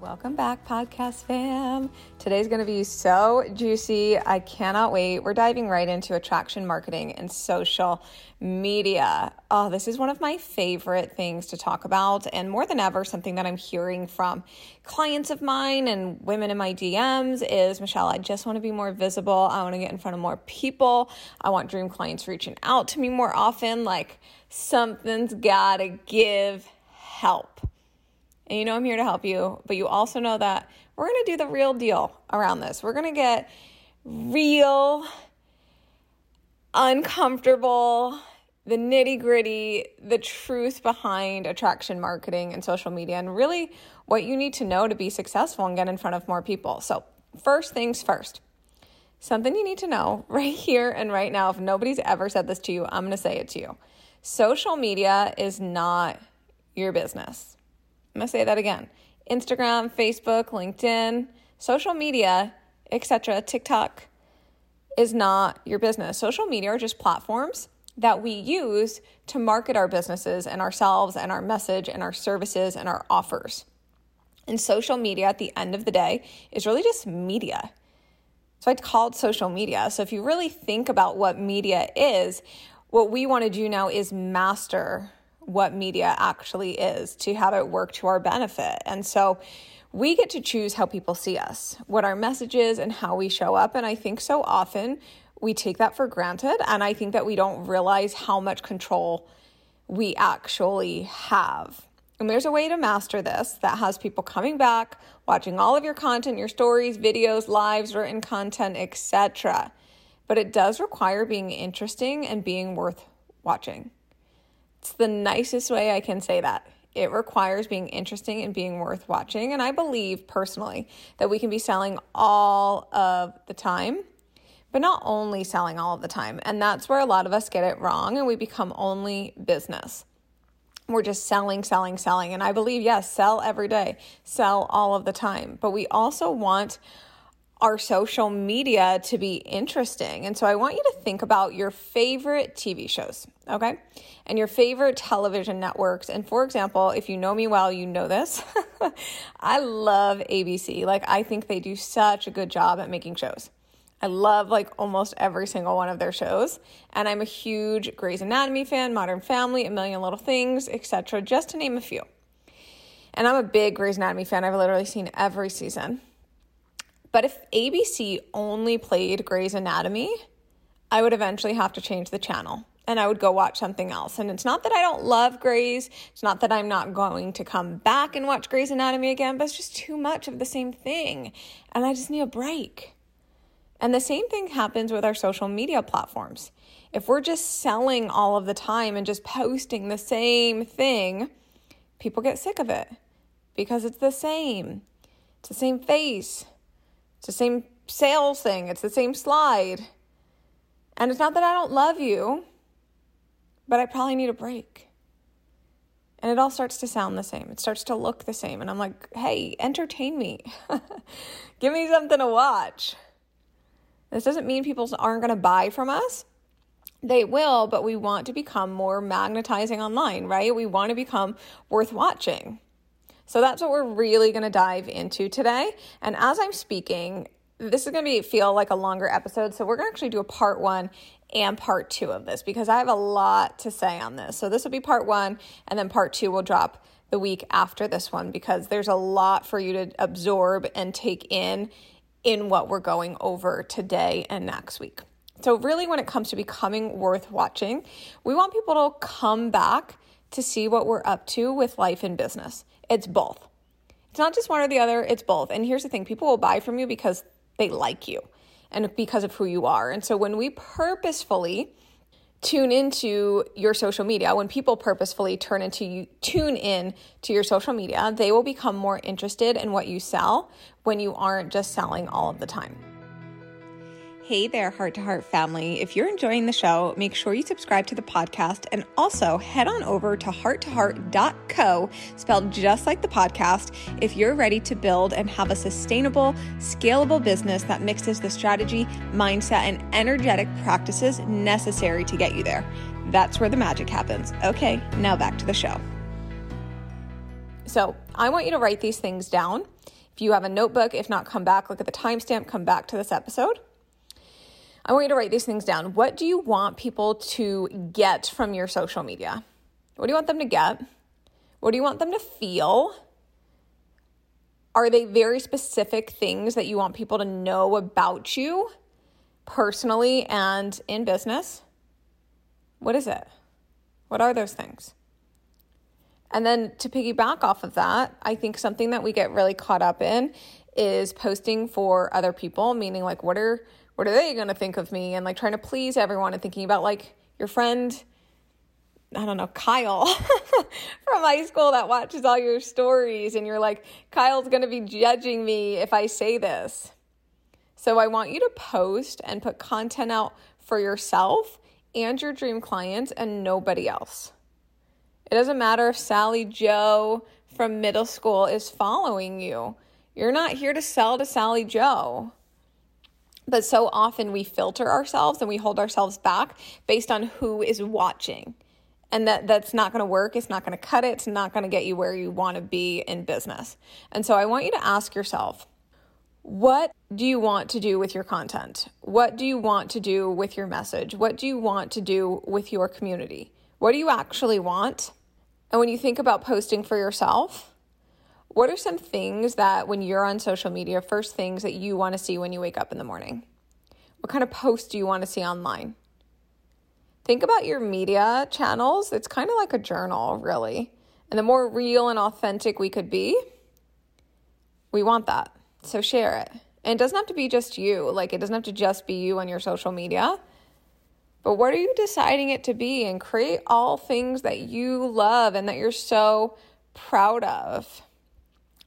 Welcome back, podcast fam. Today's going to be so juicy. I cannot wait. We're diving right into attraction marketing and social media. Oh, this is one of my favorite things to talk about, and more than ever, something that I'm hearing from clients of mine and women in my DMs is Michelle, I just want to be more visible. I want to get in front of more people. I want dream clients reaching out to me more often. Like, something's got to give help and you know I'm here to help you, but you also know that we're going to do the real deal around this. We're going to get real, uncomfortable, the nitty gritty, the truth behind attraction marketing and social media, and really what you need to know to be successful and get in front of more people. So, first things first. Something you need to know right here and right now, if nobody's ever said this to you, I'm going to say it to you. Social media is not your business. I'm going to say that again. Instagram, Facebook, LinkedIn, social media, etc., TikTok is not your business. Social media are just platforms that we use to market our businesses and ourselves and our message and our services and our offers. And social media at the end of the day is really just media. So I called social media. So if you really think about what media is, what we want to do now is master what media actually is to have it work to our benefit. And so we get to choose how people see us, what our message is, and how we show up. And I think so often we take that for granted. And I think that we don't realize how much control we actually have. And there's a way to master this that has people coming back, watching all of your content, your stories, videos, lives, written content, etc. But it does require being interesting and being worth watching. It's the nicest way I can say that. It requires being interesting and being worth watching. And I believe personally that we can be selling all of the time, but not only selling all of the time. And that's where a lot of us get it wrong and we become only business. We're just selling, selling, selling. And I believe, yes, sell every day, sell all of the time. But we also want our social media to be interesting. And so I want you to think about your favorite TV shows, okay? And your favorite television networks. And for example, if you know me well, you know this. I love ABC. Like, I think they do such a good job at making shows. I love like almost every single one of their shows. And I'm a huge Grey's Anatomy fan, Modern Family, A Million Little Things, etc., just to name a few. And I'm a big Grey's Anatomy fan. I've literally seen every season. But if ABC only played Grey's Anatomy, I would eventually have to change the channel and I would go watch something else. And it's not that I don't love Grey's, it's not that I'm not going to come back and watch Grey's Anatomy again, but it's just too much of the same thing. And I just need a break. And the same thing happens with our social media platforms. If we're just selling all of the time and just posting the same thing, people get sick of it because it's the same. It's the same face, it's the same sales thing, it's the same slide. And it's not that I don't love you, but I probably need a break. And it all starts to sound the same. It starts to look the same. And I'm like, hey, entertain me. Give me something to watch. This doesn't mean people aren't going to buy from us. They will, but we want to become more magnetizing online, right? We want to become worth watching. So that's what we're really going to dive into today. And as I'm speaking, this is going to be feel like a longer episode. So we're going to actually do a part 1 and part 2 of this because I have a lot to say on this. So this will be part 1 and then part 2 will drop the week after this one because there's a lot for you to absorb and take in in what we're going over today and next week. So, really, when it comes to becoming worth watching, we want people to come back to see what we're up to with life and business. It's both. It's not just one or the other, it's both. And here's the thing people will buy from you because they like you and because of who you are. And so when we purposefully tune into your social media, when people purposefully turn into you, tune in to your social media, they will become more interested in what you sell when you aren't just selling all of the time. Hey there, Heart to Heart family. If you're enjoying the show, make sure you subscribe to the podcast and also head on over to hearttoheart.co, spelled just like the podcast, if you're ready to build and have a sustainable, scalable business that mixes the strategy, mindset, and energetic practices necessary to get you there. That's where the magic happens. Okay, now back to the show. So, I want you to write these things down. If you have a notebook, if not, come back, look at the timestamp, come back to this episode. I want you to write these things down. What do you want people to get from your social media? What do you want them to get? What do you want them to feel? Are they very specific things that you want people to know about you personally and in business? What is it? What are those things? And then to piggyback off of that, I think something that we get really caught up in is posting for other people, meaning like what are what are they going to think of me and like trying to please everyone and thinking about like your friend I don't know, Kyle from high school that watches all your stories and you're like Kyle's to be judging me if I say this. So I want you to post and put content out for yourself and your dream clients and nobody else. It doesn't matter if Sally Joe from middle school is following you. You're not here to sell to Sally Joe. But so often we filter ourselves and we hold ourselves back based on who is watching. And that, that's not going to work. It's not going to cut it. It's not going to get you where you want to be in business. And so I want you to ask yourself what do you want to do with your content? What do you want to do with your message? What do you want to do with your community? What do you actually want? And when you think about posting for yourself, what are some things that when you're on social media, first things that you want to see when you wake up in the morning? What kind of posts do you want to see online? Think about your media channels. It's kind of like a journal, really. And the more real and authentic we could be, we want that. So share it. And it doesn't have to be just you. Like, it doesn't have to just be you on your social media. But what are you deciding it to be? And create all things that you love and that you're so proud of.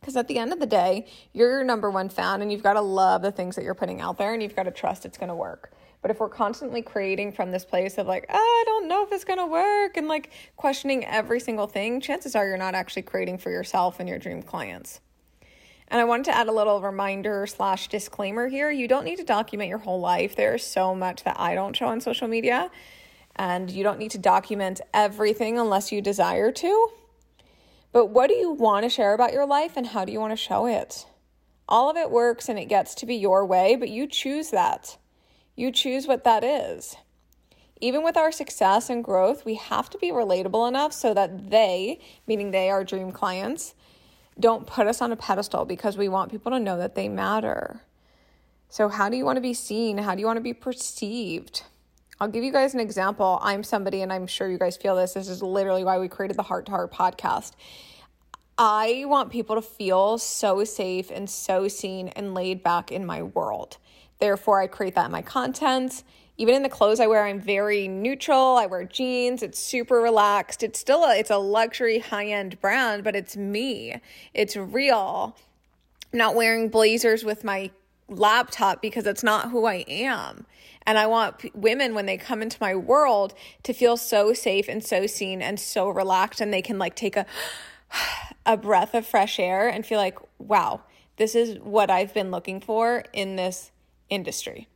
Because at the end of the day, you're your number one fan and you've got to love the things that you're putting out there and you've got to trust it's going to work. But if we're constantly creating from this place of like, oh, I don't know if it's going to work and like questioning every single thing, chances are you're not actually creating for yourself and your dream clients. And I wanted to add a little reminder slash disclaimer here. You don't need to document your whole life. There's so much that I don't show on social media, and you don't need to document everything unless you desire to. But what do you want to share about your life and how do you want to show it? All of it works and it gets to be your way, but you choose that. You choose what that is. Even with our success and growth, we have to be relatable enough so that they, meaning they, our dream clients, don't put us on a pedestal because we want people to know that they matter. So, how do you want to be seen? How do you want to be perceived? I'll give you guys an example. I'm somebody, and I'm sure you guys feel this. This is literally why we created the Heart to Heart podcast. I want people to feel so safe and so seen and laid back in my world. Therefore, I create that in my content even in the clothes I wear, I'm very neutral. I wear jeans. It's super relaxed. It's still a, it's a luxury high-end brand, but it's me. It's real. I'm not wearing blazers with my laptop because it's not who I am. And I want p- women when they come into my world to feel so safe and so seen and so relaxed and they can like take a a breath of fresh air and feel like, "Wow, this is what I've been looking for in this industry."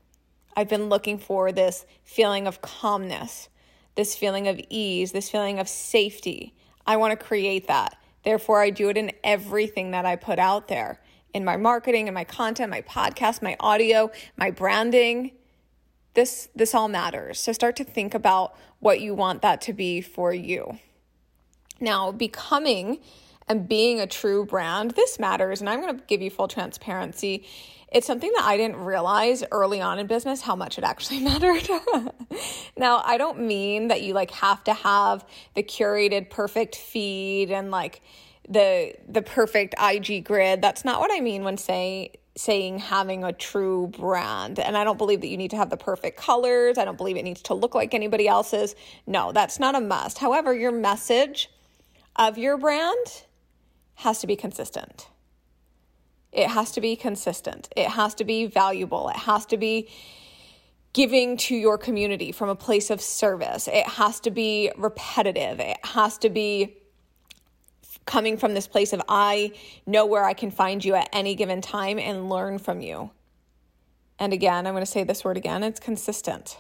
I've been looking for this feeling of calmness, this feeling of ease, this feeling of safety. I want to create that. Therefore, I do it in everything that I put out there in my marketing, in my content, my podcast, my audio, my branding. This this all matters. So start to think about what you want that to be for you. Now, becoming and being a true brand, this matters and I'm going to give you full transparency it's something that I didn't realize early on in business how much it actually mattered. now, I don't mean that you like have to have the curated perfect feed and like the the perfect IG grid. That's not what I mean when say saying having a true brand. And I don't believe that you need to have the perfect colors. I don't believe it needs to look like anybody else's. No, that's not a must. However, your message of your brand has to be consistent. It has to be consistent. It has to be valuable. It has to be giving to your community from a place of service. It has to be repetitive. It has to be coming from this place of I know where I can find you at any given time and learn from you. And again, I'm going to say this word again it's consistent.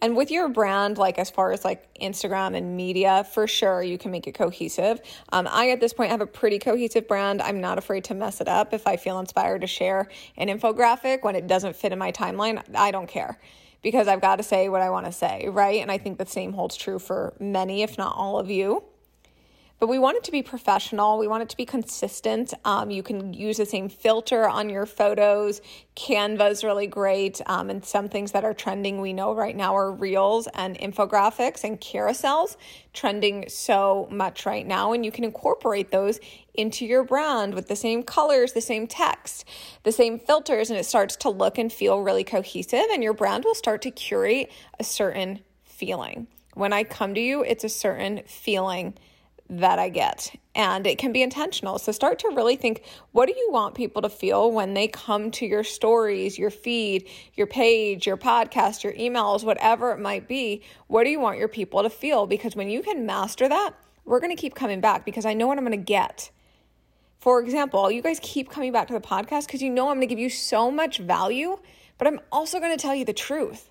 And with your brand, like as far as like Instagram and media, for sure you can make it cohesive. Um, I at this point have a pretty cohesive brand. I'm not afraid to mess it up if I feel inspired to share an infographic when it doesn't fit in my timeline. I don't care because I've got to say what I want to say, right? And I think the same holds true for many, if not all of you but we want it to be professional. We want it to be consistent. Um, you can use the same filter on your photos. Canva is really great. Um, and some things that are trending we know right now are reels and infographics and carousels trending so much right now. And you can incorporate those into your brand with the same colors, the same text, the same filters, and it starts to look and feel really cohesive. And your brand will start to curate a certain feeling. When I come to you, it's a certain feeling that I get. And it can be intentional. So start to really think what do you want people to feel when they come to your stories, your feed, your page, your podcast, your emails, whatever it might be? What do you want your people to feel? Because when you can master that, we're going to keep coming back because I know what I'm going to get. For example, you guys keep coming back to the podcast because you know I'm going to give you so much value, but I'm also going to tell you the truth.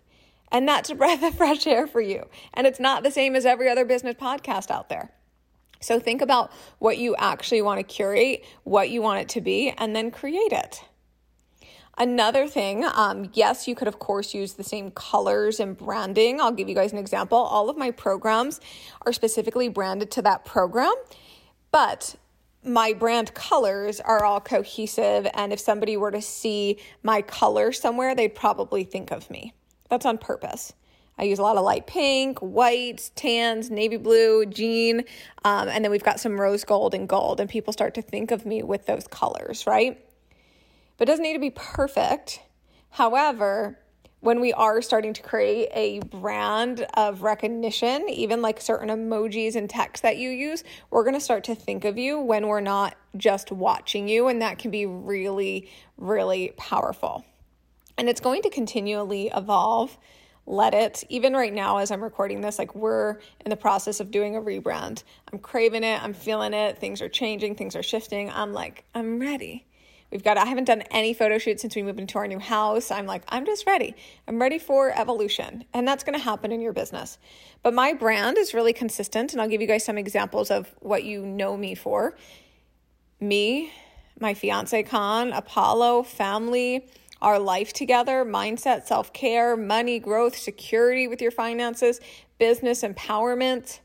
And that's a breath of fresh air for you. And it's not the same as every other business podcast out there. So think about what you actually want to curate, what you want it to be, and then create it. Another thing, um, yes, you could of course use the same colors and branding. I'll give you guys an example. All of my programs are specifically branded to that program, but my brand colors are all cohesive. And if somebody were to see my color somewhere, they'd probably think of me. That's on purpose. I use a lot of light pink, whites, tans, navy blue, jean, um, and then we've got some rose gold and gold, and people start to think of me with those colors, right? But it doesn't need to be perfect. However, when we are starting to create a brand of recognition, even like certain emojis and text that you use, we're to start to think of you when we're not just watching you. And that can be really, really powerful. And it's going to continually evolve let it. Even right now, as I'm recording this, like we're in the process of doing a rebrand. I'm craving it. I'm feeling it. Things are changing. Things are shifting. I'm like, I'm ready. We've got, I haven't done any photo shoots since we moved into our new house. I'm like, I'm just ready. I'm ready for evolution. And that's going to happen in your business. But my brand is really consistent. And I'll give you guys some examples of what you know me for. Me, my fiance Con, Apollo, family, our life together mindset, self care, money, growth, security with your finances, business empowerment,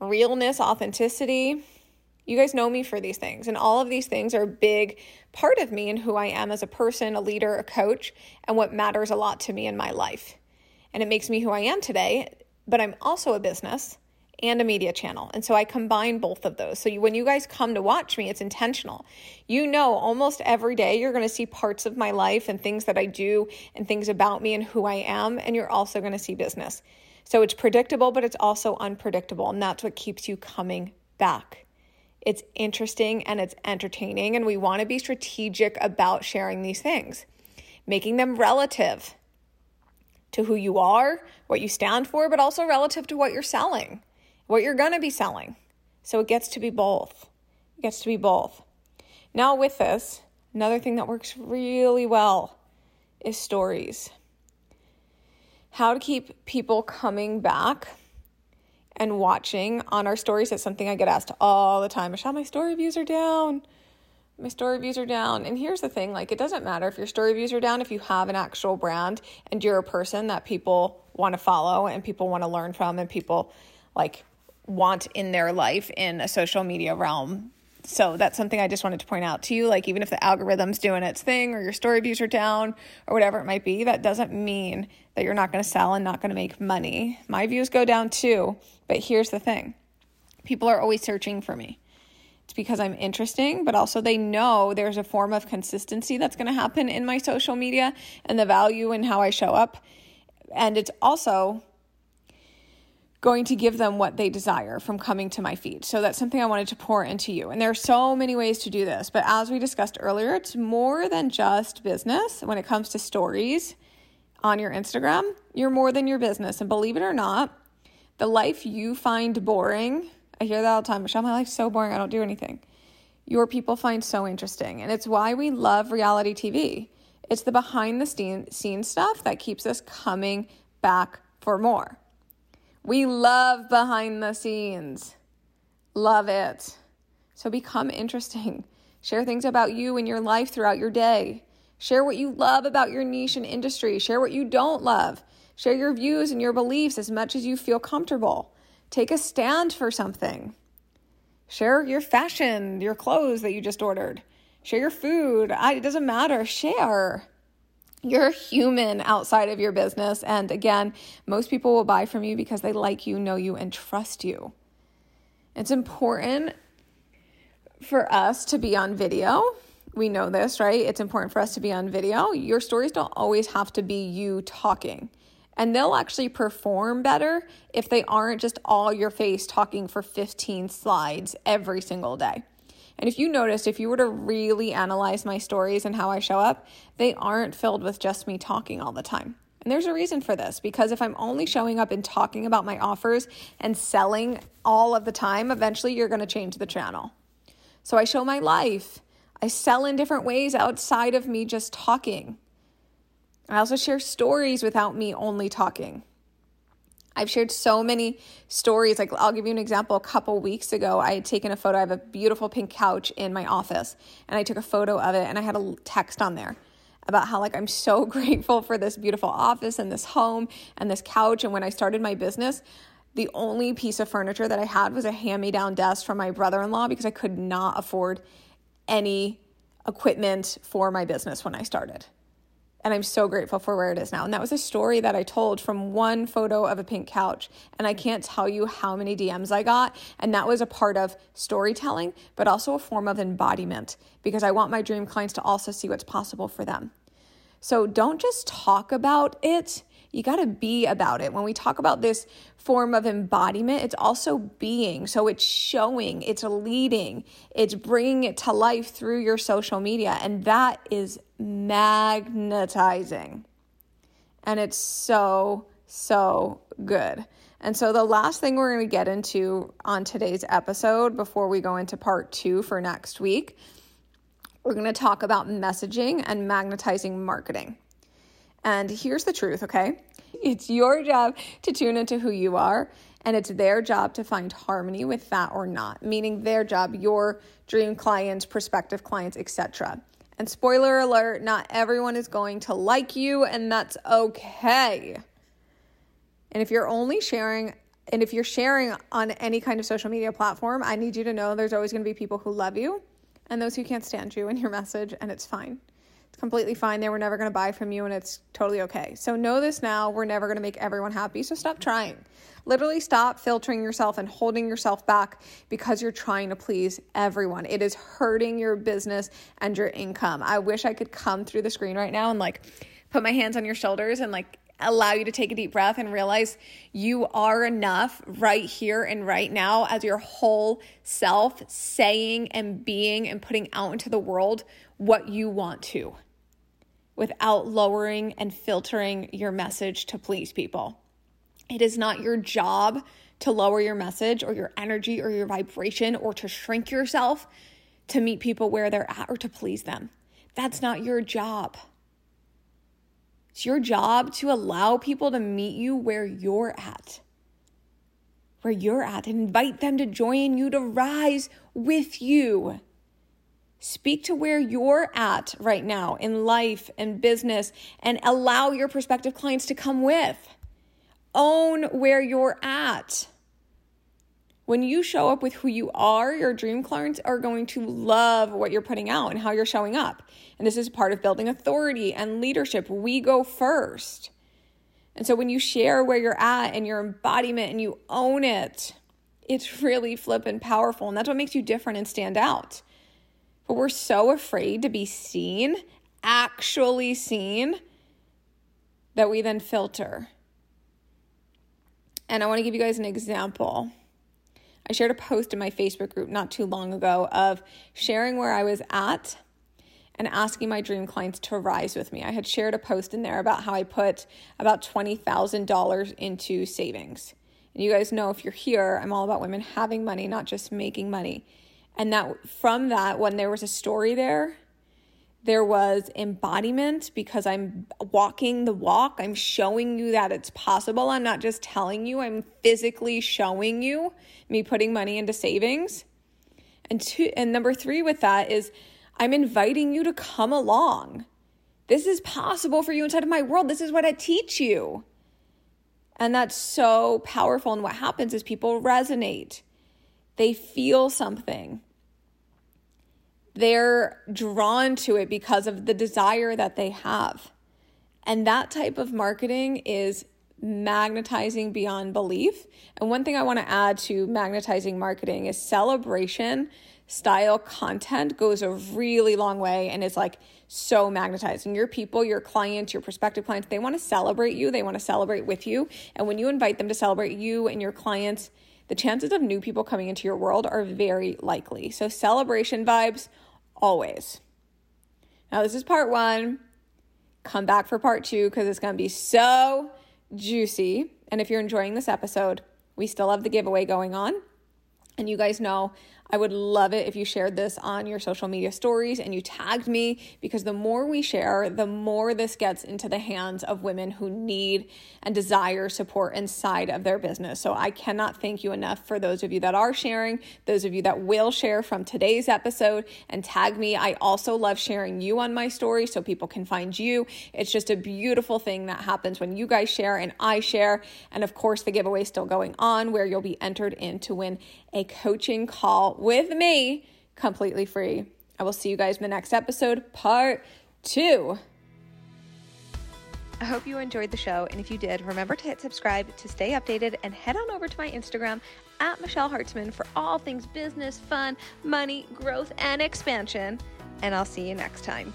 realness, authenticity. You guys know me for these things, and all of these things are a big part of me and who I am as a person, a leader, a coach, and what matters a lot to me in my life. And it makes me who I am today, but I'm also a business and a media channel. And so I combine both of those. So you, when you guys come to watch me, it's intentional. You know, almost every day you're going to see parts of my life and things that I do and things about me and who I am. And you're also going to see business. So it's predictable, but it's also unpredictable. And that's what keeps you coming back. It's interesting and it's entertaining. And we want to be strategic about sharing these things, making them relative to who you are, what you stand for, but also relative to what you're selling what you're going to be selling. So it gets to be both. It gets to be both. Now, with this, another thing that works really well is stories. How to keep people coming back and watching on our stories. That's something I get asked all the time. Michelle, my story views are down. My story views are down. And here's the thing like, it doesn't matter if your story views are down, if you have an actual brand and you're a person that people want to follow and people want to learn from and people like want in their life in a social media realm. So that's something I just wanted to point out to you. Like, even if the algorithm's doing its thing or your story views are down or whatever it might be, that doesn't mean that you're not going to sell and not going to make money. My views go down too. But here's the thing people are always searching for me. It's because I'm interesting, but also they know there's a form of consistency that's going to happen in my social media and the value in how I show up. And it's also going to give them what they desire from coming to my feed. So that's something I wanted to pour into you. And there are so many ways to do this, but as we discussed earlier, it's more than just business when it comes to stories. on your Instagram, you're more than your business. And believe it or not, the life you find boring, I hear that all the time. Michelle, my life's so boring, I don't do anything. Your people find so interesting. And it's why we love reality TV. It's the behind the scenes stuff that keeps us coming back for more. We love behind the scenes. Love it. So become interesting. Share things about you and your life throughout your day. Share what you love about your niche and industry. Share what you don't love. Share your views and your beliefs as much as you feel comfortable. Take a stand for something. Share your fashion, your clothes that you just ordered. Share your food. I, it doesn't matter. Share. You're human outside of your business. And again, most people will buy from you because they like you, know you, and trust you. It's important for us to be on video. We know this, right? It's important for us to be on video. Your stories don't always have to be you talking. And they'll actually perform better if they aren't just all your face talking for 15 slides every single day. And if you noticed, if you were to really analyze my stories and how I show up, they aren't filled with just me talking all the time. And there's a reason for this because if I'm only showing up and talking about my offers and selling all of the time, eventually you're going to change the channel. So I show my life. I sell in different ways outside of me just talking. I also share stories without me only talking. I've shared so many stories. Like, I'll give you an example. A couple weeks ago, I had taken a photo. I have a beautiful pink couch in my office, and I took a photo of it, and I had a text on there about how, like, I'm so grateful for this beautiful office and this home and this couch. And when I started my business, the only piece of furniture that I had was a hand me down desk from my brother in law because I could not afford any equipment for my business when I started. And I'm so grateful for where it is now. And that was a story that I told from one photo of a pink couch. And I can't tell you how many DMs I got. And that was a part of storytelling, but also a form of embodiment because I want my dream clients to also see what's possible for them. So don't just talk about it you got to be about it. When we talk about this form of embodiment, it's also being. So it's showing, it's leading, it's bringing it to life through your social media. And that is magnetizing. And it's so, so good. And so, the last thing we're going to get into on today's episode before we go into part two for next week, we're going to talk about messaging and magnetizing marketing. And here's the truth, okay? It's your job to tune into who you are, and it's their job to find harmony with that or not, meaning their job, your dream clients, prospective clients, etc. And spoiler alert, not everyone is going to like you, and that's okay. And if you're only sharing, and if you're sharing on any kind of social media platform, I need you to know there's always going to be people who love you and those who can't stand you and your message, and it's fine. It's completely fine. They were never going to buy from you, and it's totally okay. So know this now. We're never going to make everyone happy. So stop trying. Literally stop filtering yourself and holding yourself back because you're trying to please everyone. It is hurting your business and your income. I wish I could come through the screen right now and like put my hands on your shoulders and like allow you to take a deep breath and realize you are enough right here and right now as your whole self, saying and being and putting out into the world what you want to without lowering and filtering your message to please people. It is not your job to lower your message or your energy or your vibration or to shrink yourself to meet people where they're at or to please them. That's not your job. It's your job to allow people to meet you where you're at. Where you're at and invite them to join you to rise with you. Speak to where you're at right now in life and business and allow your prospective clients to come with. Own where you're at. When you show up with who you are, your dream clients are going to love what you're putting out and how you're showing up. And this is part of building authority and leadership. We go first. And so when you share where you're at and your embodiment and you own it, it's really flippin' powerful. And that's what makes you different and stand out. But we're so afraid to be seen, actually seen, that we then filter. And I want to give you guys an example. I shared a post in my Facebook group not too long ago of sharing where I was at and asking my dream clients to rise with me. I had shared a post in there about how I put about $20,000 into savings. And you guys know if you're here, I'm all about women having money, not just making money. And that from that, when there was a story there, there was embodiment because I'm walking the walk. I'm showing you that it's possible. I'm not just telling you, I'm physically showing you me putting money into savings. And two and number 3 with that is I'm inviting you to come along. This is possible for you inside of my world. This is what I teach you. And that's so powerful. And what happens is people resonate, they feel something. They're drawn to it because of the desire that they have. And that type of marketing is magnetizing beyond belief. And one thing I want to add to magnetizing marketing is celebration style content goes a really long way and is like so magnetizing. Your people, your clients, your prospective clients, they want to celebrate you, they want to celebrate with you. And when you invite them to celebrate you and your clients, the chances of new people coming into your world are very likely. So, celebration vibes always. Now, this is part one. Come back for part two because it's going to be so juicy. And if you're enjoying this episode, we still have the giveaway going on. And you guys know I would love it if you shared this on your social media stories and you tagged me because the more we share, the more this gets into the hands of women who need and desire support inside of their business. So I cannot thank you enough for those of you that are sharing, those of you that will share from today's episode and tag me. I also love sharing you on my story so people can find you. It's just a beautiful thing that happens when you guys share and I share. And of course, the giveaway is still going on where you'll be entered in to win a coaching call with me completely free. I will see you guys in the next episode, part two. I hope you enjoyed the show. And if you did, remember to hit subscribe to stay updated and head on over to my Instagram at Michelle Hartzman for all things business, fun, money, growth, and expansion. And I'll see you next time.